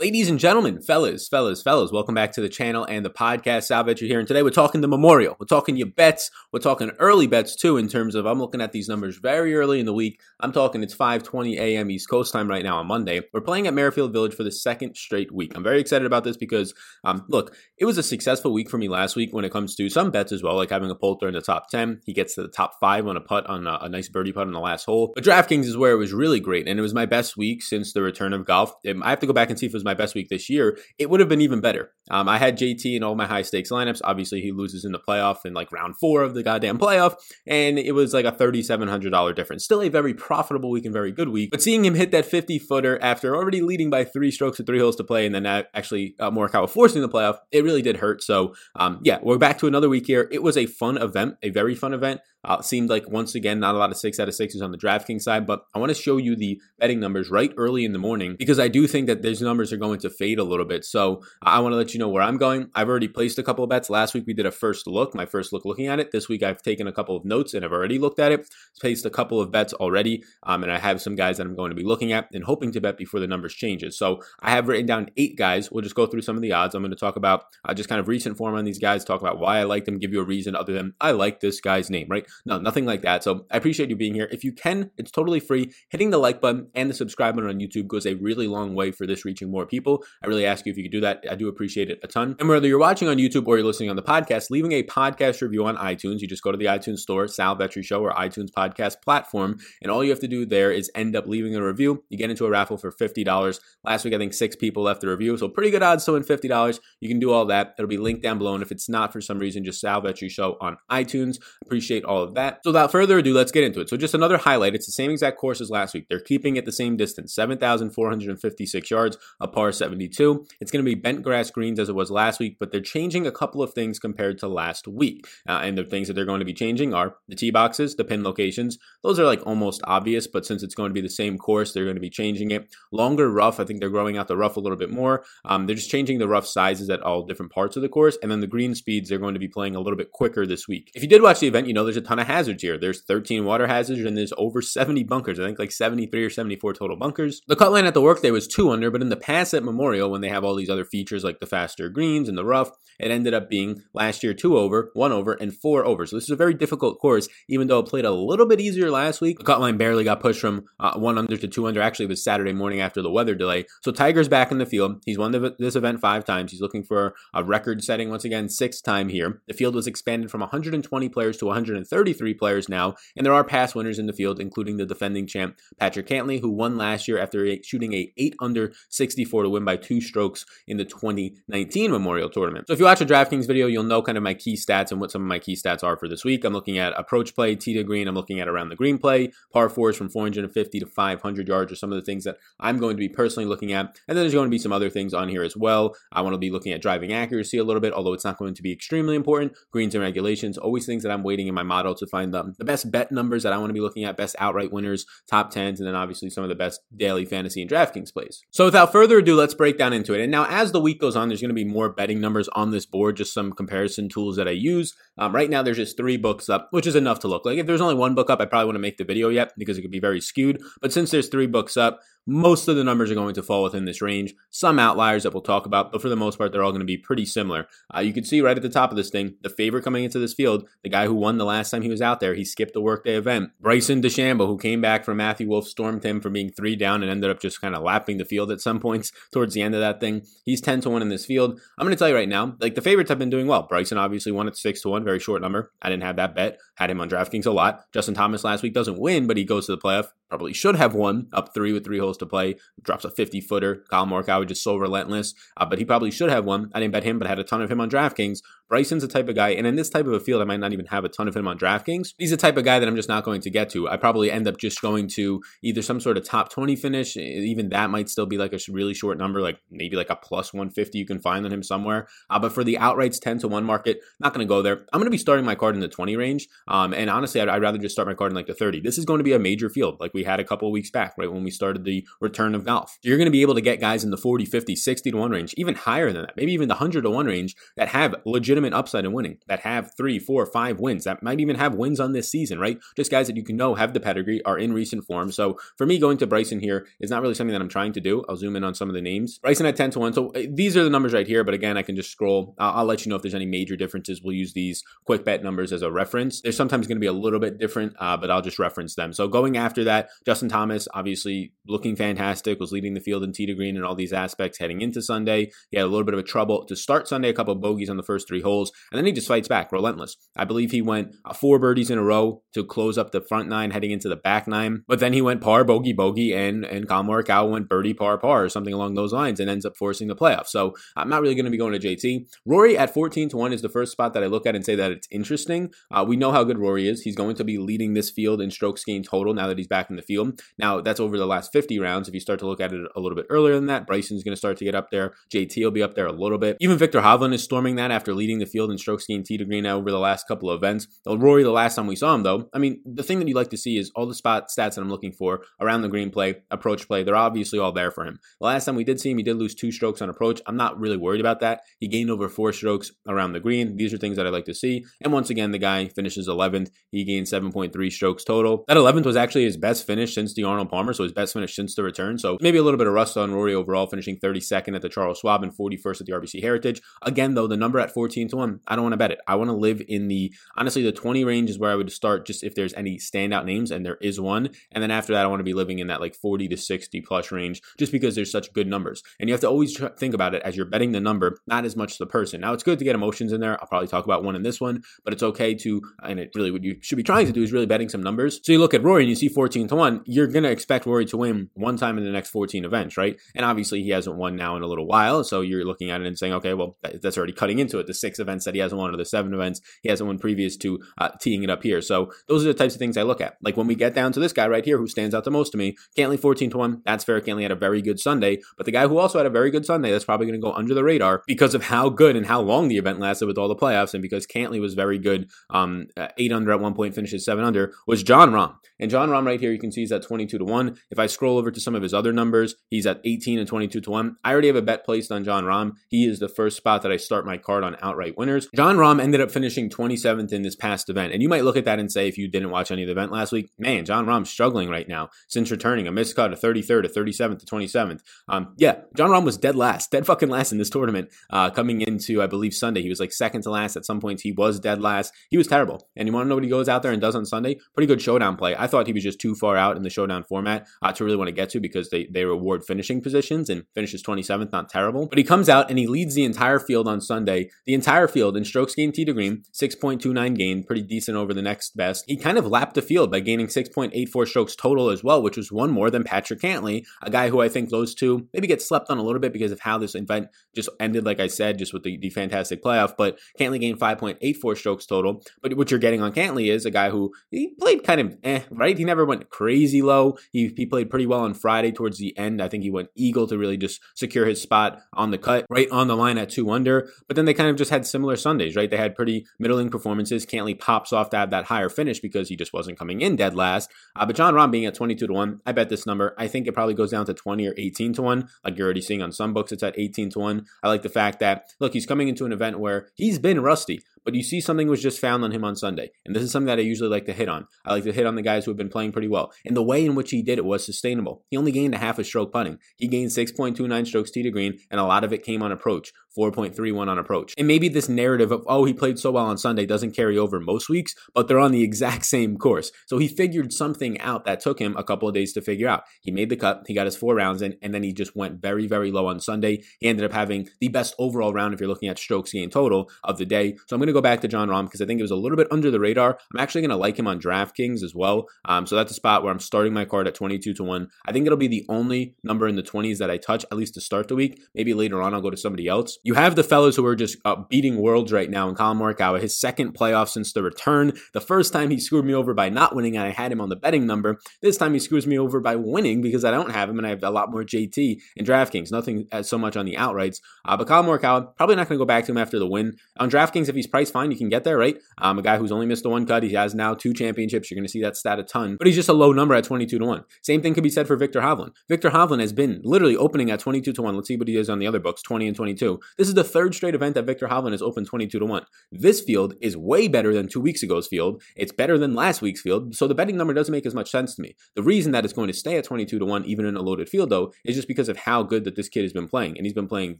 Ladies and gentlemen, fellas, fellas, fellas, welcome back to the channel and the podcast. Sal Vetri here, and today we're talking the Memorial. We're talking your bets. We're talking early bets too. In terms of, I'm looking at these numbers very early in the week. I'm talking it's 5:20 a.m. East Coast time right now on Monday. We're playing at Muirfield Village for the second straight week. I'm very excited about this because, um, look, it was a successful week for me last week when it comes to some bets as well, like having a Poulter in the top 10. He gets to the top five on a putt on a, a nice birdie putt on the last hole. But DraftKings is where it was really great, and it was my best week since the return of golf. I have to go back and see if it was my best week this year it would have been even better. Um, I had JT in all my high stakes lineups. Obviously, he loses in the playoff in like round four of the goddamn playoff, and it was like a $3,700 difference. Still a very profitable week and very good week, but seeing him hit that 50 footer after already leading by three strokes with three holes to play, and then actually uh, Morikawa forcing the playoff, it really did hurt. So, um, yeah, we're back to another week here. It was a fun event, a very fun event. Uh, seemed like once again not a lot of six out of sixes on the DraftKings side, but I want to show you the betting numbers right early in the morning because I do think that these numbers are going to fade a little bit. So I want to let you know where I'm going. I've already placed a couple of bets. Last week we did a first look, my first look looking at it. This week I've taken a couple of notes and I've already looked at it. Placed a couple of bets already, um, and I have some guys that I'm going to be looking at and hoping to bet before the numbers changes. So I have written down eight guys. We'll just go through some of the odds. I'm going to talk about uh, just kind of recent form on these guys, talk about why I like them, give you a reason other than I like this guy's name, right? No, nothing like that. So I appreciate you being here. If you can, it's totally free. Hitting the like button and the subscribe button on YouTube goes a really long way for this reaching more people. I really ask you if you could do that. I do appreciate it a ton. And whether you're watching on YouTube or you're listening on the podcast, leaving a podcast review on iTunes, you just go to the iTunes store, Sal Vetri Show, or iTunes podcast platform, and all you have to do there is end up leaving a review. You get into a raffle for $50. Last week, I think six people left the review, so pretty good odds to win $50. You can do all that. It'll be linked down below, and if it's not for some reason, just Sal Vetri Show on iTunes. Appreciate all of that. So without further ado, let's get into it. So just another highlight. It's the same exact course as last week. They're keeping it the same distance, 7,456 yards, a par 72. It's going to be bent grass greens as it was last week, but they're changing a couple of things compared to last week. Uh, and the things that they're going to be changing are the tee boxes, the pin locations. Those are like almost obvious, but since it's going to be the same course, they're going to be changing it. Longer rough. I think they're growing out the rough a little bit more. Um, they're just changing the rough sizes at all different parts of the course. And then the green speeds, they're going to be playing a little bit quicker this week. If you did watch the event, you know there's a ton of hazards here. There's 13 water hazards and there's over 70 bunkers. I think like 73 or 74 total bunkers. The cut line at the workday was two under, but in the pass at Memorial, when they have all these other features like the faster greens and the rough, it ended up being last year two over, one over, and four over. So this is a very difficult course, even though it played a little bit easier last week. The cut line barely got pushed from uh, one under to two under. Actually, it was Saturday morning after the weather delay. So Tiger's back in the field. He's won the, this event five times. He's looking for a record setting once again, sixth time here. The field was expanded from 120 players to 133 players now, and there are past winners in the field, including the defending champ Patrick Cantlay, who won last year after shooting a 8 under 64 to win by two strokes in the 2019 Memorial Tournament. So if you watch a DraftKings video, you'll know kind of my key stats and what some of my key stats are for this week. I'm looking at approach play, tee to green. I'm looking at around the green play, par fours from 450 to 500 yards are some of the things that I'm going to be personally looking at. And then there's going to be some other things on here as well. I want to be looking at driving accuracy a little bit, although it's not going to be extremely important. Greens and regulations, always things that I'm weighting in my model to find the, the best bet numbers that I want to be looking at, best outright winners, top 10s, and then obviously some of the best daily fantasy and DraftKings plays. So without further ado, let's break down into it. And now as the week goes on, there's going to be more betting numbers on this board, just some comparison tools that I use. Um, right now, there's just three books up, which is enough to look. Like if there's only one book up, I probably wouldn't make the video yet because it could be very skewed. But since there's three books up, most of the numbers are going to fall within this range. Some outliers that we'll talk about, but for the most part, they're all going to be pretty similar. Uh, you can see right at the top of this thing, the favorite coming into this field, the guy who won the last time he was out there, he skipped the workday event. Bryson DeChambeau, who came back from Matthew Wolff, stormed him for being three down and ended up just kind of lapping the field at some points towards the end of that thing. He's 10 to 1 in this field. I'm going to tell you right now, like the favorites have been doing well. Bryson obviously won at 6 to 1, very short number. I didn't have that bet. Had him on DraftKings a lot. Justin Thomas last week doesn't win, but he goes to the playoff. Probably should have won up three with three holes to play. Drops a 50 footer. Collin Morikawa just so relentless, uh, but he probably should have one. I didn't bet him, but I had a ton of him on DraftKings. Bryson's the type of guy, and in this type of a field, I might not even have a ton of him on DraftKings. He's the type of guy that I'm just not going to get to. I probably end up just going to either some sort of top 20 finish. Even that might still be like a really short number, like maybe like a plus 150 you can find on him somewhere. Uh, but for the outrights 10 to 1 market, not going to go there. I'm going to be starting my card in the 20 range. Um, and honestly, I'd, I'd, rather just start my card in like the 30. This is going to be a major field like we had a couple weeks back, right? When we started the return of golf. You're going to be able to get guys in the 40, 50, 60 to 1 range, even higher than that, maybe even the 100 to 1 range that have legitimate upside in winning, that have three, four, five wins, that might even have wins on this season, right? Just guys that you can know have the pedigree, are in recent form. So for me, going to Bryson here is not really something that I'm trying to do. I'll zoom in on some of the names. Bryson at 10 to 1. So uh, these are the numbers right here, but again, I can just scroll. I'll, I'll let you know if there's any major differences. We'll use these quick bet numbers as a reference. They're sometimes going to be a little bit different, uh, but I'll just reference them. So going after that, Justin Thomas, obviously looking fantastic, was leading the field in tee to green and all these aspects heading into Sunday. He had a little bit of a trouble to start Sunday, a couple of bogeys on the first three holes, and then he just fights back, relentless. I believe he went uh, four birdies in a row to close up the front nine heading into the back nine. But then he went par, bogey, bogey, and and Collin Morikawa went birdie, par, par, or something along those lines, and ends up forcing the playoff. So I'm not really going to be going to JT. Rory at 14 to one is the first spot that I look at and say that it's interesting. Uh, we know how good Rory is. He's going to be leading this field in strokes gained total now that he's back in the field. Now, that's over the last 50 rounds. If you start to look at it a little bit earlier than that, Bryson's going to start to get up there. JT will be up there a little bit. Even Viktor Hovland is storming that after leading the field in strokes gained tee to green over the last couple of events. Rory, the last time we saw him, though, I mean, the thing that you like to see is all the spot stats that I'm looking for around the green play, approach play. They're obviously all there for him. The last time we did see him, he did lose two strokes on approach. I'm not really worried about that. He gained over four strokes around the green. These are things that I like to see. And once again, the guy finishes 11th. He gained 7.3 strokes total. That 11th was actually his best finish since the Arnold Palmer, so his best finish since the return. So maybe a little bit of rust on Rory overall, finishing 32nd at the Charles Schwab and 41st at the RBC Heritage. Again, though, the number at 14 to 1, I don't want to bet it. I want to live in the, honestly, the 20 range is where I would start just if there's any standout names, and there is one. And then after that, I want to be living in that like 40 to 60 plus range just because there's such good numbers. And you have to always think about it as you're betting the number, not as much the person. Now, it's good to get emotions in there. I'll probably talk about one in this one, but it's okay to, and it really what you should be trying to do is really betting some numbers. So you look at Rory and you see 14 to 1, you're going to expect Rory to win one time in the next 14 events, right? And obviously, he hasn't won now in a little while. So you're looking at it and saying, okay, well, that's already cutting into it. The six events that he hasn't won, or the seven events he hasn't won previous to uh, teeing it up here. So those are the types of things I look at. Like when we get down to this guy right here who stands out the most to me, Cantlay 14 to 1, that's fair. Cantlay had a very good Sunday, but the guy who also had a very good Sunday that's probably going to go under the radar because of how good and how long the event lasted with all the playoffs and because Cantlay was very good, um, eight under at one point, finishes seven under, was Jon Rahm. And Jon Rahm right here, you can see he's at 22 to 1. If I scroll over to some of his other numbers, he's at 18 and 22 to 1. I already have a bet placed on Jon Rahm. He is the first spot that I start my card on outright winners. Jon Rahm ended up finishing 27th in this past event. And you might look at that and say, if you didn't watch any of the event last week, man, Jon Rahm's struggling right now since returning a missed cut, a 33rd, a 37th, to 27th. Um, yeah, Jon Rahm was dead last, dead fucking last in this tournament uh, coming into, I believe, Sunday. He was like second to last at some points. He was dead last. He was terrible. And you want to know what he goes out there and does on Sunday? Pretty good showdown play. I thought he was just too far out in the showdown format uh, to really want to get to because they, they reward finishing positions and finishes 27th, not terrible. But he comes out and he leads the entire field on Sunday. The entire field in strokes gained tee to green, 6.29 gain, pretty decent over the next best. He kind of lapped the field by gaining 6.84 strokes total as well, which was one more than Patrick Cantlay, a guy who I think those two maybe get slept on a little bit because of how this event just ended, like I said, just with the, the fantastic playoff. But Cantlay gained 5.84 strokes total. But what you're getting on Cantlay is a guy who he played kind of eh, right? He never went crazy low. He, he played pretty well on Friday towards the end. I think he went eagle to really just secure his spot on the cut, right on the line at two under. But then they kind of just had similar Sundays, right? They had pretty middling performances. Cantlay pops off to have that higher finish because he just wasn't coming in dead last. Uh, but Jon Rahm being at 22 to 1, I bet this number. I think it probably goes down to 20 or 18 to 1. Like you're already seeing on some books, it's at 18 to 1. I like the fact that, look, he's coming into an event where he's been rusty but you see something was just found on him on Sunday. And this is something that I usually like to hit on. I like to hit on the guys who have been playing pretty well. And the way in which he did it was sustainable. He only gained a half a stroke putting. He gained 6.29 strokes tee to green, and a lot of it came on approach, 4.31 on approach. And maybe this narrative of, oh, he played so well on Sunday doesn't carry over most weeks, but they're on the exact same course. So he figured something out that took him a couple of days to figure out. He made the cut, he got his four rounds in, and then he just went very, very low on Sunday. He ended up having the best overall round if you're looking at strokes gained total of the day. So I'm going to go back to Jon Rahm because I think it was a little bit under the radar. I'm actually going to like him on DraftKings as well. Um, so that's a spot where I'm starting my card at 22 to 1. I think it'll be the only number in the 20s that I touch, at least to start the week. Maybe later on I'll go to somebody else. You have the fellows who are just uh, beating worlds right now in Collin Morikawa, his second playoff since the return. The first time he screwed me over by not winning and I had him on the betting number. This time he screws me over by winning because I don't have him and I have a lot more JT in DraftKings. Nothing uh, so much on the outrights. Uh, but Collin Morikawa, probably not going to go back to him after the win. On DraftKings, if he's priced price, fine, you can get there, right? Um, a guy who's only missed the one cut, he has now two championships. You're going to see that stat a ton, but he's just a low number at 22 to 1. Same thing could be said for Viktor Hovland. Viktor Hovland has been literally opening at 22 to 1. Let's see what he is on the other books 20 and 22. This is the third straight event that Viktor Hovland has opened 22 to 1. This field is way better than two weeks ago's field. It's better than last week's field. So the betting number doesn't make as much sense to me. The reason that it's going to stay at 22 to 1, even in a loaded field, though, is just because of how good that this kid has been playing. And he's been playing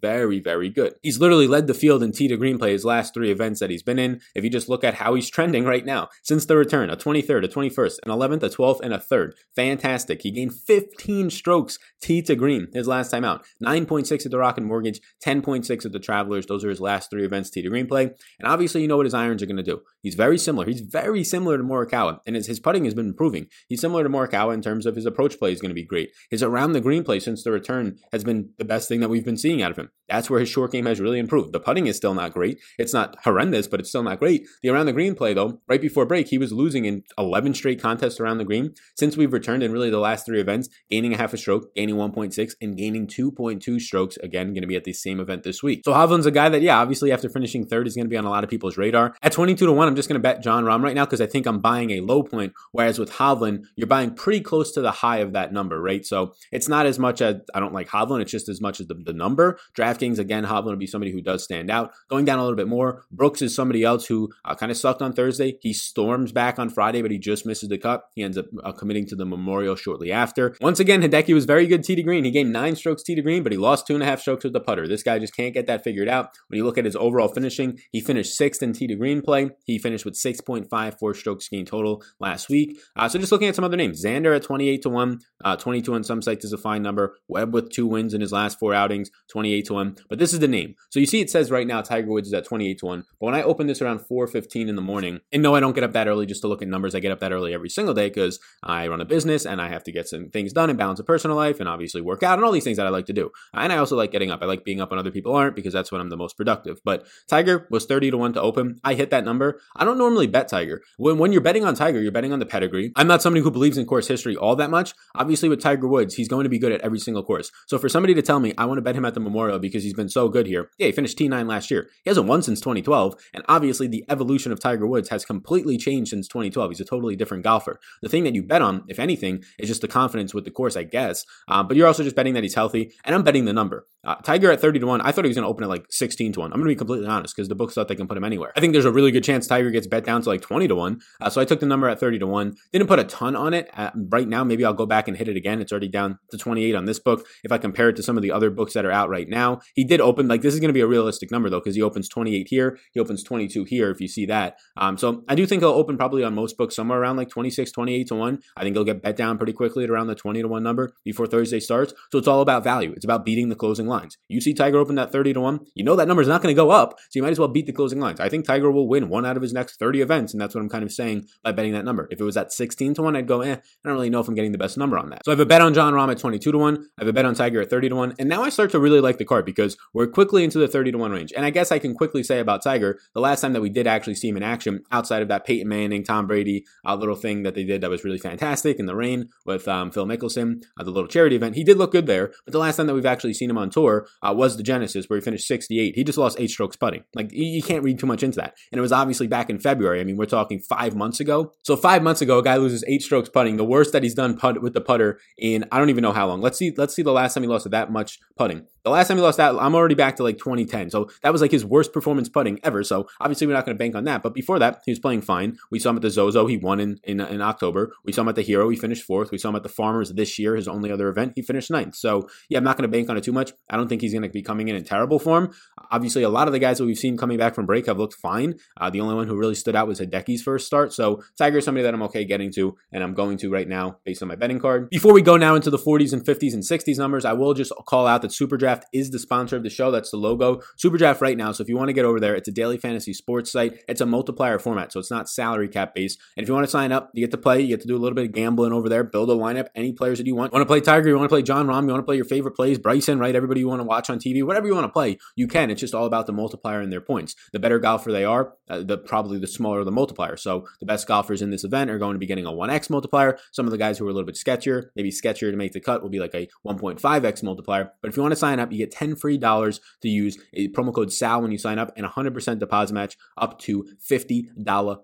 very, very good. He's literally led the field in tee to green play his last three events that he's been in. If you just look at how he's trending right now, since the return, a 23rd, a 21st, an 11th, a 12th, and a 3rd. Fantastic. He gained 15 strokes tee to green his last time out. 9.6 at the Rocket Mortgage, 10.6 at the Travelers. Those are his last three events tee to green play. And obviously, you know what his irons are going to do. He's very similar. He's very similar to Morikawa, and his, his putting has been improving. He's similar to Morikawa in terms of his approach play is going to be great. His around the green play since the return has been the best thing that we've been seeing out of him. That's where his short game has really improved. The putting is still not great. It's not horrendous, but it's still not great. The around the green play, though, right before break, he was losing in 11 straight contests around the green. Since we've returned in really the last three events, gaining a half a stroke, gaining 1.6, and gaining 2.2 strokes. Again, going to be at the same event this week. So Hovland's a guy that, yeah, obviously after finishing third is going to be on a lot of people's radar. At 22 to 1, I'm just going to bet Jon Rahm right now because I think I'm buying a low point. Whereas with Hovland, you're buying pretty close to the high of that number, right? So it's not as much as I don't like Hovland, it's just as much as the, the number. DraftKings, again, Hovland will be somebody who does stand out. Going down a little bit more, Brooks is somebody else who uh, kind of sucked on Thursday. He storms back on Friday, but he just misses the cut. He ends up uh, committing to the Memorial shortly after. Once again, Hideki was very good tee to green. He gained nine strokes tee to green, but he lost two and a half strokes with the putter. This guy just can't get that figured out. When you look at his overall finishing, he finished sixth in tee to green play. He finished with 6.54 strokes gained total last week. Uh, so just looking at some other names, Xander at 28 to 1, uh, 22 on some sites is a fine number. Webb with two wins in his last four outings, 28 to 1. But this is the name. So you see it says right now Tiger Woods is at 28 to 1. But when I open this around 4.15 in the morning, and no, I don't get up that early just to look at numbers. I get up that early every single day because I run a business and I have to get some things done and balance a personal life and obviously work out and all these things that I like to do. And I also like getting up. I like being up when other people aren't because that's when I'm the most productive. But Tiger was 30 to 1 to open. I hit that number. I don't normally bet Tiger. When, when you're betting on Tiger, you're betting on the pedigree. I'm not somebody who believes in course history all that much. Obviously, with Tiger Woods, he's going to be good at every single course. So for somebody to tell me I want to bet him at the Memorial because he's been so good here, yeah, he finished T9 last year. He hasn't won since 2012. And obviously, the evolution of Tiger Woods has completely changed since 2012. He's a totally different golfer. The thing that you bet on, if anything, is just the confidence with the course, I guess. Uh, but you're also just betting that he's healthy. And I'm betting the number. Uh, Tiger at 30 to 1, I thought he was going to open at like 16 to 1. I'm going to be completely honest because the books thought they can put him anywhere. I think there's a really good chance Tiger gets bet down to like 20 to 1. Uh, so I took the number at 30 to 1. Didn't put a ton on it. Uh, right now, maybe I'll go back and hit it again. It's already down to 28 on this book. If I compare it to some of the other books that are out right now, he did open, like, this is going to be a realistic number though because he opens 28 here. He opens 22 here if you see that. Um, so I do think he'll open probably on most books somewhere around like 26, 28 to 1. I think he'll get bet down pretty quickly at around the 20 to 1 number before Thursday starts. So it's all about value. It's about beating the closing lines. You see Tiger open that 30 to 1, you know that number is not going to go up, so you might as well beat the closing lines. I think Tiger will win one out of his next 30 events, and that's what I'm kind of saying by betting that number. If it was at 16 to 1, I'd go, eh, I don't really know if I'm getting the best number on that. So I have a bet on John Rahm at 22 to 1, I have a bet on Tiger at 30 to 1, and now I start to really like the card because we're quickly into the 30 to 1 range. And I guess I can quickly say about Tiger, the last time that we did actually see him in action, outside of that Peyton Manning, Tom Brady uh, little thing that they did that was really fantastic in the rain with um, Phil Mickelson, uh, the little charity event, he did look good there. But the last time that we've actually seen him on tour uh, was the Genesis, where he finished 68. He just lost eight strokes putting. Like, you can't read too much into that. And it was obviously back in February. I mean, we're talking five months ago. So, five months ago, a guy loses eight strokes putting, the worst that he's done put with the putter in I don't even know how long. Let's see, let's see the last time he lost that much putting. The last time he lost that, I'm already back to like 2010. So that was like his worst performance putting ever. So obviously we're not going to bank on that. But before that, he was playing fine. We saw him at the Zozo. He won in, in, in October. We saw him at the Hero. He finished fourth. We saw him at the Farmers this year, his only other event. He finished ninth. So yeah, I'm not going to bank on it too much. I don't think he's going to be coming in in terrible form. Obviously, a lot of the guys that we've seen coming back from break have looked fine. Uh, the only one who really stood out was Hideki's first start. So Tiger is somebody that I'm okay getting to, and I'm going to right now based on my betting card. Before we go now into the 40s and 50s and 60s numbers, I will just call out that Superdraft is the sponsor of the show. That's the logo. Superdraft right now. So if you want to get over there, it's a daily fantasy sports site. It's a multiplier format, so it's not salary cap based. And if you want to sign up, you get to play. You get to do a little bit of gambling over there. Build a lineup. Any players that you want. You want to play Tiger? You want to play Jon Rahm? You want to play your favorite plays? Bryson, right? Everybody you want to watch on TV, whatever you want to play, you can. It's just all about the multiplier and their points. The better golfer they are, uh, the probably the smaller the multiplier. So the best golfers in this event are going to be getting a 1x multiplier. Some of the guys who are a little bit sketchier, maybe sketchier to make the cut, will be like a 1.5x multiplier. But if you want to sign up, you get 10 free dollars to use a promo code SAL when you sign up and 100% deposit match up to $50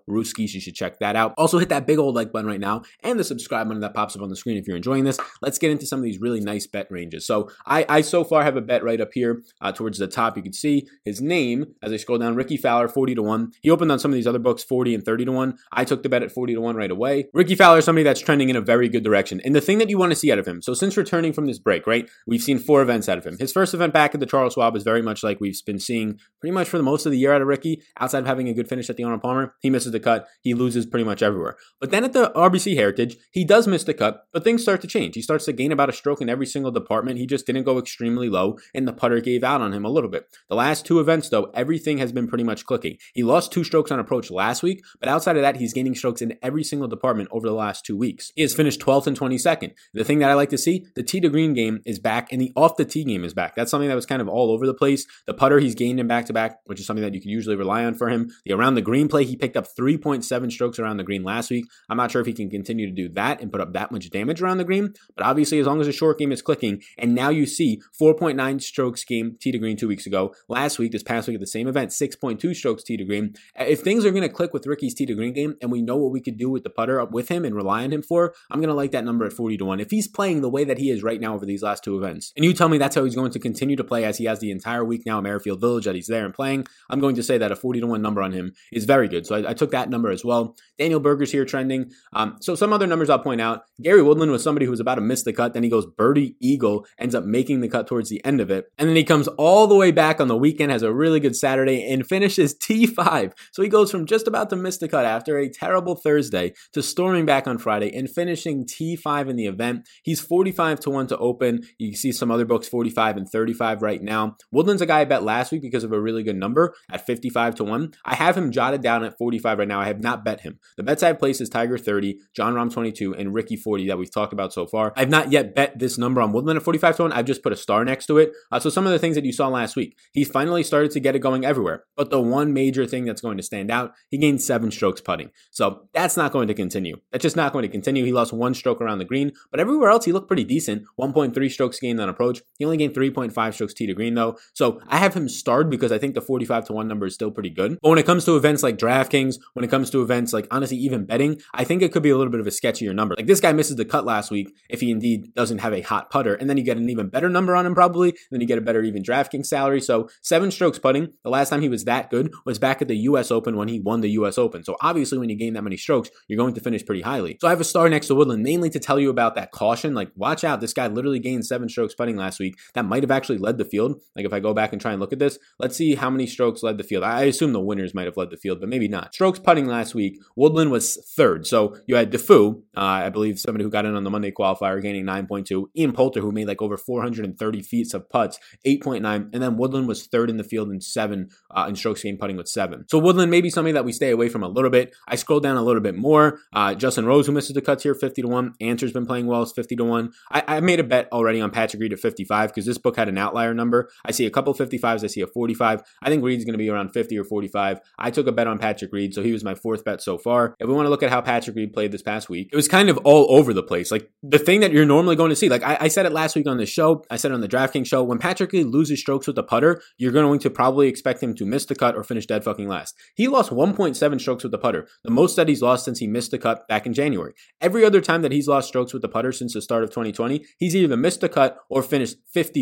Rooskies. You should check that out. Also, hit that big old like button right now and the subscribe button that pops up on the screen if you're enjoying this. Let's get into some of these really nice bet ranges. So, I, I so far have a bet right up here uh, towards the top. You can see his name as I scroll down Rickie Fowler, 40 to 1. He opened on some of these other books, 40 and 30 to 1. I took the bet at 40 to 1 right away. Rickie Fowler is somebody that's trending in a very good direction. And the thing that you want to see out of him, so since returning from this break, right, we've seen four events out of him. His first event back at the Charles Schwab is very much like we've been seeing pretty much for the most of the year out of Rickie, outside of having a good finish at the Arnold Palmer. He misses the cut. He loses pretty much everywhere. But then at the RBC Heritage, he does miss the cut, but things start to change. He starts to gain about a stroke in every single department. He just didn't go extremely low, and the putter gave out on him a little bit. The last two events, though, everything has been pretty much clicking. He lost two strokes on approach last week, but outside of that, he's gaining strokes in every single department over the last two weeks. He has finished 12th and 22nd. The thing that I like to see, the tee to green game is back, and the off the tee game is back. That's something that was kind of all over the place. The putter he's gained in back to back, which is something that you can usually rely on for him. The around the green play, he picked up 3.7 strokes around the green last week. I'm not sure if he can continue to do that and put up that much damage around the green, but obviously, as long as the short game is clicking, and now you see 4.9 strokes game tee to green two weeks ago. Last week, this past week at the same event, 6.2 strokes tee to green. Uh, if things are going to click with Rickie's tee to green game, and we know what we could do with the putter up with him and rely on him for, I'm going to like that number at 40 to 1. If he's playing the way that he is right now over these last two events, and you tell me that's how he's going to continue to play as he has the entire week now at Muirfield Village that he's there and playing, I'm going to say that a 40 to 1 number on him is very good. So I, I took that number as well. Daniel Berger's here trending. Um, so some other numbers I'll point out. Gary Woodland was somebody who was about to miss the cut. Then he goes birdie eagle, ends up making the cut towards the end of it. And then he comes all the way back on the weekend, has a really good Saturday, and finishes T5. So he goes from just about to miss the cut after a terrible Thursday to storming back on Friday and finishing T5 in the event. He's 45 to 1 to open. You see some other books 45 and 35 right now. Woodland's a guy I bet last week because of a really good number at 55 to 1. I have him jotted down at 45 right now. I have not bet him. The bets I've placed is Tiger 30, Jon Rahm 22, and Rickie 40 that we've talked about so far. I've not yet bet this number on Woodland at 45 to 1. I've just put a star next to it. Uh, so some of the things that you saw last week, he finally started to get it going everywhere. But the one major thing that's going to stand out, he gained seven strokes putting. So that's not going to continue. That's just not going to continue. He lost one stroke around the green, but everywhere else he looked pretty decent. 1.3 strokes gained on approach. He only gained 3.5 strokes tee to green though. So I have him starred because I think the 45 to 1 number is still pretty good. But when it comes to events like DraftKings, when it comes to events like honestly even betting, I think it could be a little bit of a sketchier number. Like this guy misses the cut last week if he indeed doesn't have a hot putter, and then you get an even better number on him probably, then you get a better even DraftKings salary. So seven strokes putting. The last time he was that good was back at the U.S. Open when he won the U.S. Open. So obviously when you gain that many strokes, you're going to finish pretty highly. So I have a star next to Woodland mainly to tell you about that caution. Like watch out, this guy literally gained seven strokes putting last week. That might have actually led the field. Like if I go back and try and look at this, let's see how many strokes led the field. I assume the winners might have led the field, but maybe not. Strokes putting last week, Woodland was third. So you had Defoe, uh, I believe somebody who got in on the Monday qualifier, gaining 9.2. Ian Poulter, who made like over 430 feet of putts, 8.9. And then Woodland was third in the field in seven uh, in strokes gained putting with seven. So Woodland may be something that we stay away from a little bit. I scroll down a little bit more. Uh, Justin Rose, who misses the cuts here, 50 to 1. Answer's been playing well, it's 50 to 1. I, I made a bet already on Patrick Reed at 55 because this book had an outlier number. I see a couple 55s, I see a 45. I think Reed's going to be around 50 or 45. I took a bet on Patrick Reed, so he was my fourth bet so far. If we want to look at how Patrick Reed played this past week, it was kind of all over the place. Like the thing that you're normally going to see, like I, I said it last week on the show, I said on the DraftKings show, when Patrick Reed loses strokes with the putter, you're going to probably expect him to miss the cut or finish dead fucking last. He lost 1.7 strokes with the putter, the most that he's lost since he missed the cut back in January. Every other time that he's lost strokes with the putter since the start of 2020, he's either missed the cut or finished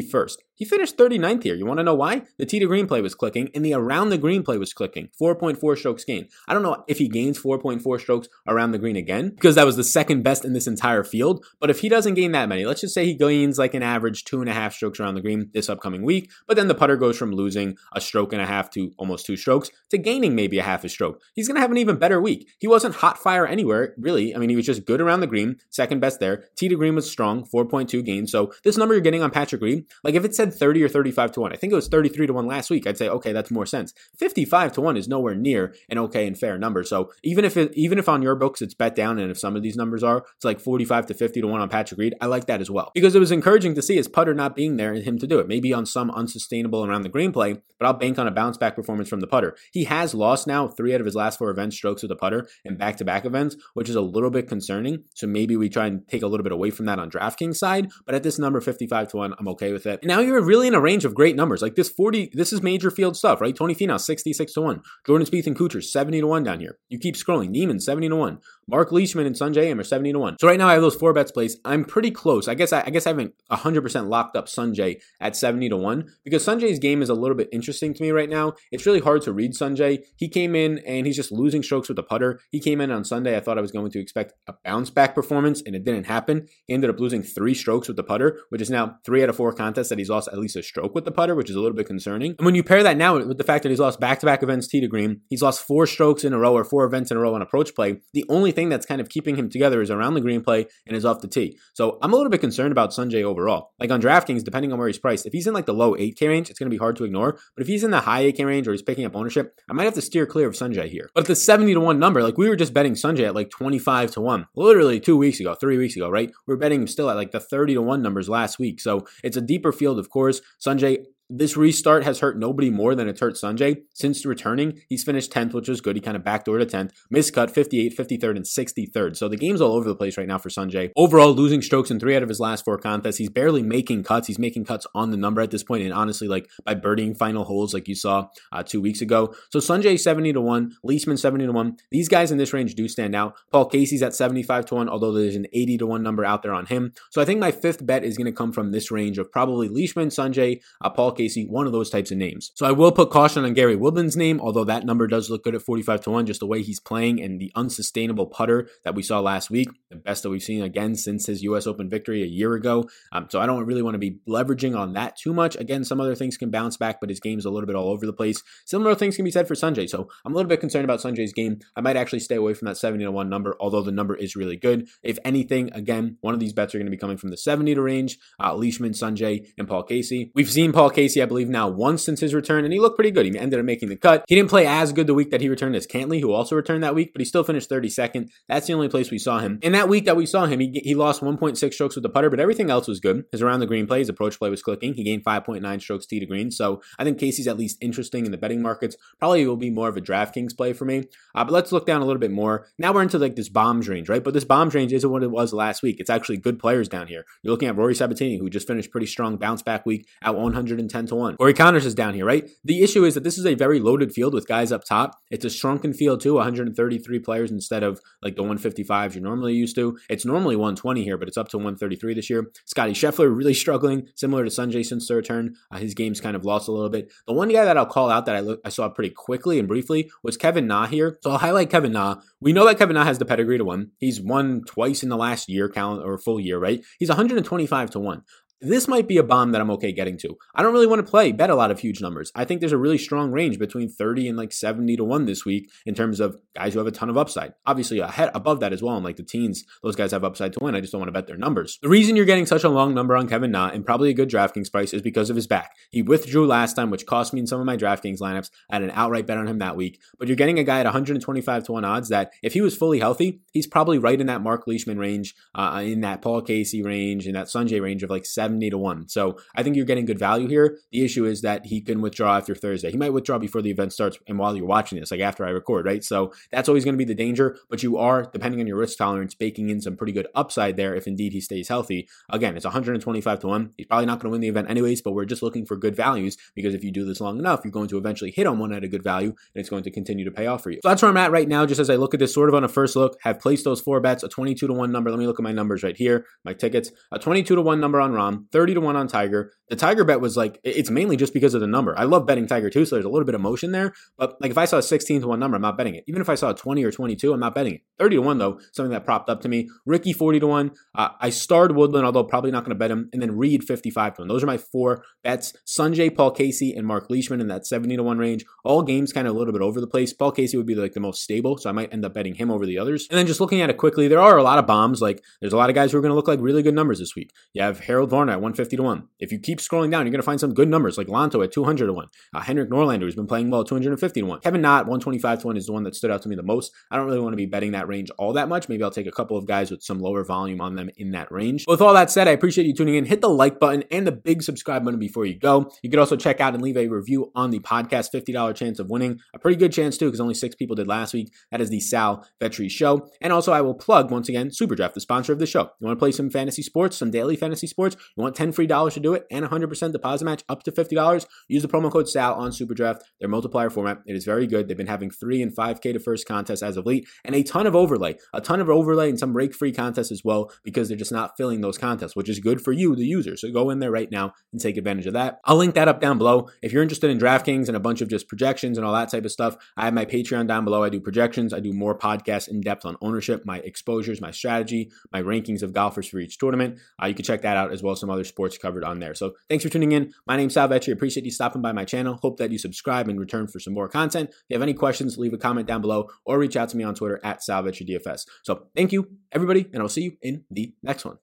51st. He finished 39th here. You want to know why? The tee to green play was clicking and the around the green play was clicking. 4.4 strokes gained. I don't know if he gains 4.4 strokes around the green again because that was the second best in this entire field. But if he doesn't gain that many, let's just say he gains like an average two and a half strokes around the green this upcoming week, but then the putter goes from losing a stroke and a half to almost two strokes to gaining maybe a half a stroke. He's going to have an even better week. He wasn't hot fire anywhere, really. I mean, he was just good around the green, second best there. Tee to green was strong, 4.2 gains. So this number you're getting on Patrick Reed, like if it said 30 or 35 to 1, I think it was 33 to 1 last week. I'd say, okay, that's more sense. 55 to 1 is nowhere near an okay and fair number. So even if it, even if on your books it's bet down, and if some of these numbers are, it's like 45 to 50 to 1 on Patrick Reed, I like that as well. Because it was encouraging to see his putter not being there and him to do it. Maybe on some unsustainable around the green play, but I'll bank on a bounce back performance from the putter. He has lost now three out of his last four events strokes with the putter and back to back events, which is a little bit concerning. So maybe we try and take a little bit away from that on DraftKings side. But at this number, 55 to 1, I'm okay with it. And now you're really in a range of great numbers. Like this 40, this is major field stuff, right? Tony Finau, 66 to 1. Jordan Spieth and Kuchar, 70 to 1 down here. You keep scrolling. Niemann, 70 to 1. Mark Leishman and Sungjae Im are 70 to 1. So right now I have those four bets placed. I'm pretty close. I guess I, I guess I haven't 100% locked up Sungjae at 70 to 1 because Sungjae's game is a little bit interesting to me right now. It's really hard to read Sungjae. He came in and he's just losing strokes with the putter. He came in on Sunday. I thought I was going to expect a bounce back performance and it didn't happen. He ended up losing three strokes with the putter, which is now three out of four contests that he's lost at least a stroke with the putter, which is a little bit concerning. And when you pair that now with the fact that he's lost back to back events tee to green, he's lost four strokes in a row or four events in a row on approach play. The only thing that's kind of keeping him together is around the green play and is off the tee. So I'm a little bit concerned about Sungjae overall. Like on DraftKings, depending on where he's priced, if he's in like the low 8K range, it's going to be hard to ignore. But if he's in the high 8K range or he's picking up ownership, I might have to steer clear of Sungjae here. But the 70 to 1 number, like we were just betting Sungjae at like 25 to 1, literally two weeks ago, three weeks ago, right? We are betting him still at like the 30 to 1 numbers last week. So it's a deeper field, of course. Sungjae this restart has hurt nobody more than it's hurt Sungjae. Since returning, he's finished 10th, which is good. He kind of backdoored to 10th. Miscut 58, 53rd, and 63rd. So the game's all over the place right now for Sungjae. Overall, losing strokes in three out of his last four contests. He's barely making cuts. He's making cuts on the number at this point, and honestly, like by birdieing final holes, like you saw uh, two weeks ago. So Sungjae 70 to 1, Leishman 70 to 1. These guys in this range do stand out. Paul Casey's at 75 to 1, although there's an 80 to 1 number out there on him. So I think my fifth bet is going to come from this range of probably Leishman, Sungjae, uh, Paul Casey, one of those types of names. So I will put caution on Gary Woodland's name, although that number does look good at 45 to 1, just the way he's playing and the unsustainable putter that we saw last week, the best that we've seen again since his US Open victory a year ago. Um, so I don't really want to be leveraging on that too much. Again, some other things can bounce back, but his game's a little bit all over the place. Similar things can be said for Sungjae. So I'm a little bit concerned about Sungjae's game. I might actually stay away from that 70 to 1 number, although the number is really good. If anything, again, one of these bets are going to be coming from the 70 to range, uh, Leishman, Sungjae, and Paul Casey. We've seen Paul Casey, I believe, now once since his return and he looked pretty good. He ended up making the cut. He didn't play as good the week that he returned as Cantlay, who also returned that week, but he still finished 32nd. That's the only place we saw him. In that week that we saw him, he, he lost 1.6 strokes with the putter, but everything else was good. His around the green play, his approach play was clicking. He gained 5.9 strokes tee to green. So I think Casey's at least interesting in the betting markets. Probably will be more of a DraftKings play for me. Uh, but let's look down a little bit more. Now we're into like this bombs range, right? But this bombs range isn't what it was last week. It's actually good players down here. You're looking at Rory Sabatini, who just finished pretty strong bounce back week at 110 to 1. Corey Conners is down here, right? The issue is that this is a very loaded field with guys up top. It's a shrunken field too, 133 players instead of like the 155s you're normally used to. It's normally 120 here, but it's up to 133 this year. Scottie Scheffler really struggling, similar to Sungjae since the return. Uh, his game's kind of lost a little bit. The one guy that I'll call out that I look, I saw pretty quickly and briefly was Kevin Na here. So I'll highlight Kevin Na. We know that Kevin Na has the pedigree to win. He's won twice in the last year, calendar or full year, right? He's 125 to one this might be a bomb that I'm okay getting to. I don't really want to play bet a lot of huge numbers. I think there's a really strong range between 30 and like 70 to 1 this week in terms of guys who have a ton of upside. Obviously, ahead above that as well. And like the teens, those guys have upside to win. I just don't want to bet their numbers. The reason you're getting such a long number on Kevin Na and probably a good DraftKings price is because of his back. He withdrew last time, which cost me in some of my DraftKings lineups. I had an outright bet on him that week. But you're getting a guy at 125 to 1 odds that if he was fully healthy, he's probably right in that Mark Leishman range, uh, in that Paul Casey range, in that Sungjae range of like 70 to 1. So I think you're getting good value here. The issue is that he can withdraw after Thursday. He might withdraw before the event starts and while you're watching this, like after I record, right? So that's always going to be the danger. But you are, depending on your risk tolerance, baking in some pretty good upside there if indeed he stays healthy. Again, it's 125 to 1. He's probably not going to win the event anyways, but we're just looking for good values because if you do this long enough, you're going to eventually hit on one at a good value and it's going to continue to pay off for you. So that's where I'm at right now, just as I look at this sort of on a first look, have placed those four bets, a 22 to 1 number. Let me look at my numbers right here, my tickets, a 22 to 1 number on Rahm, 30 to 1 on Tiger. The Tiger bet was like it's mainly just because of the number. I love betting Tiger too, so there's a little bit of motion there. But like if I saw a 16 to one number, I'm not betting it. Even if I saw a 20 or 22, I'm not betting it. 30 to one though, something that propped up to me. Rickie, 40 to one. Uh, I starred Woodland, although probably not going to bet him, and then Reed 55 to one. Those are my four bets. Sungjae, Paul Casey, and Mark Leishman in that 70 to one range. All games kind of a little bit over the place. Paul Casey would be like the most stable, so I might end up betting him over the others. And then just looking at it quickly, there are a lot of bombs. Like there's a lot of guys who are going to look like really good numbers this week. You have Harold Varner At 150 to 1. If you keep scrolling down, you're going to find some good numbers like Lanto at 200 to 1. Uh, Henrik Norlander, who's been playing well, 250 to 1. Kevin Na, 125 to 1 is the one that stood out to me the most. I don't really want to be betting that range all that much. Maybe I'll take a couple of guys with some lower volume on them in that range. But with all that said, I appreciate you tuning in. Hit the like button and the big subscribe button before you go. You could also check out and leave a review on the podcast. $50 chance of winning. A pretty good chance too, because only six people did last week. That is the Sal Vetri Show. And also, I will plug once again Superdraft, the sponsor of the show. You want to play some fantasy sports, some daily fantasy sports? You want 10 free dollars to do it and 100% deposit match up to $50? Use the promo code SAL on Superdraft. Their multiplier format, it is very good. They've been having three and 5K to first contests as of late, and a ton of overlay, a ton of overlay and some break free contests as well, because they're just not filling those contests, which is good for you, the user. So go in there right now and take advantage of that. I'll link that up down below. If you're interested in DraftKings and a bunch of just projections and all that type of stuff, I have my Patreon down below. I do projections, I do more podcasts in depth on ownership, my exposures, my strategy, my rankings of golfers for each tournament. Uh, you can check that out as well some other sports covered on there. So thanks for tuning in. My name's Sal Vetri. Appreciate you stopping by my channel. Hope that you subscribe in return for some more content. If you have any questions, leave a comment down below or reach out to me on Twitter at SalVetriDFS. So thank you, everybody, and I'll see you in the next one.